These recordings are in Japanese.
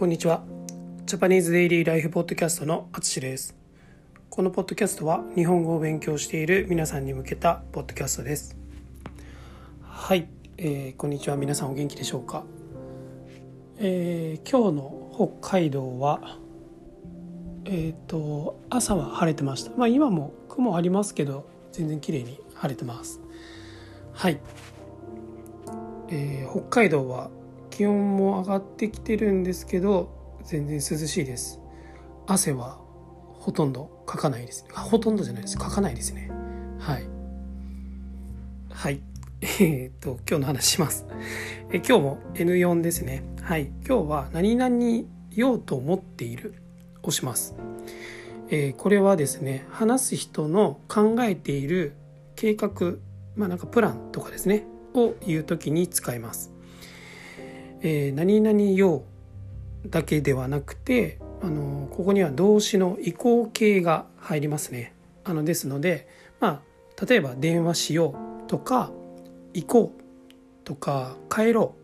こんにちは。ジャパニーズデイリーライフポッドキャストのあつしです。このポッドキャストは日本語を勉強している皆さんに向けたポッドキャストです。はい、えー、こんにちは。皆さんお元気でしょうか、えー、今日の北海道はえっ、ー、と朝は晴れてました。まあ今も雲ありますけど全然綺麗に晴れてます。はい、えー、北海道は気温も上がってきてるんですけど全然涼しいです。汗はほとんどかかないですね。ほとんどじゃないです。かかないですね。はい。はい。えー、っと今日の話します。え今日も N4 ですね。はい。今日は何々ようと思っている。をします、えー、これはですね話す人の考えている計画まあなんかプランとかですね。を言う時に使います。えー、何々用だけではなくてあのここには動詞の移行形が入りますね。あのですので、まあ、例えば電話しようとか行こうとか帰ろ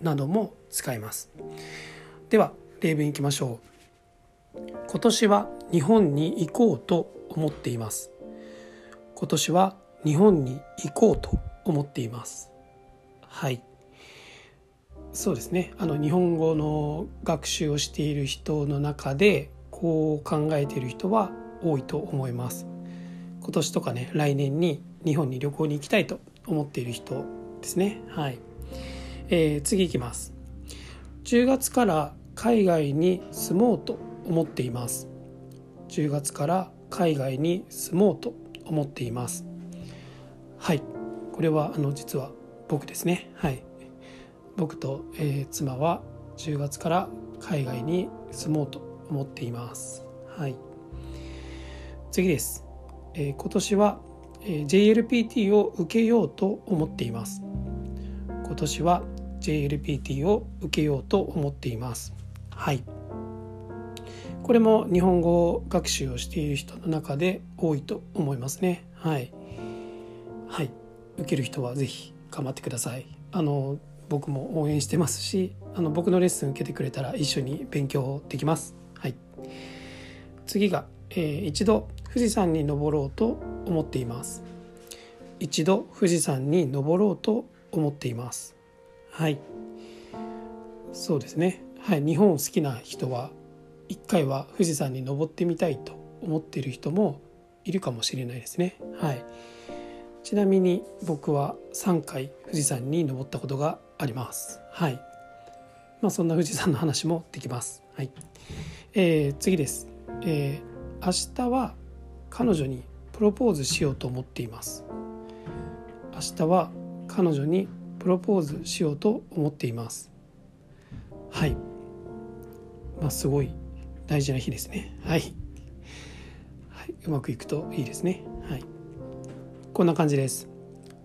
うなども使います。では例文いきましょう。今年は日本に行こうと思っています。今年は日本に行こうと思っています。はい。そうですね。あの日本語の学習をしている人の中でこう考えている人は多いと思います。今年とかね来年に日本に旅行に行きたいと思っている人ですね。はい、えー、次いきます。10月から海外に住もうと思っています。10月から海外に住もうと思っています。はい。これはあの実は僕ですね。はい。僕と、えー、妻は10月から海外に住もうと思っています。はい、次です、えー、今年は、えー、JLPT を受けようと思っています。今年は JLPT を受けようと思っています。はい。これも日本語学習をしている人の中で多いと思いますね。はい。はい。受ける人はぜひ頑張ってください。あの僕も応援してますしあの僕のレッスン受けてくれたら一緒に勉強できます。はい、次が、えー、一度富士山に登ろうと思っています。一度富士山に登ろうと思っています。はい。そうですね。はい、日本好きな人は一回は富士山に登ってみたいと思っている人もいるかもしれないですね。はい。ちなみに僕は3回富士山に登ったことがあります。はい。まあそんな富士山の話もできます。はい。えー、次です。えー、明日は彼女にプロポーズしようと思っています。明日は彼女にプロポーズしようと思っています。はい。まあすごい大事な日ですね。はい。はい、うまくいくといいですね。こんな感じです、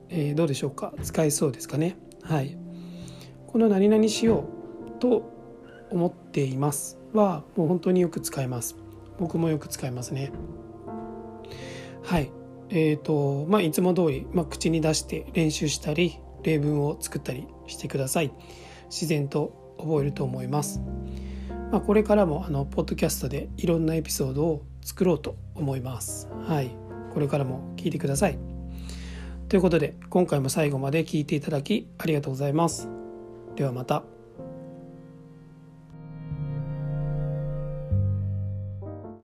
えー、どうでしょうか？使えそうですかね？はい。この何々しようと思っています。はもう本当によく使います。僕もよく使いますね。はい。えーとまあ、いつも通り、まあ、口に出して練習したり例文を作ったりしてください。自然と覚えると思います、まあ、これからもあのポッドキャストでいろんなエピソードを作ろうと思います。はい。これからも聞いてください。ということで今回も最後まで聴いていただきありがとうございます。ではまた。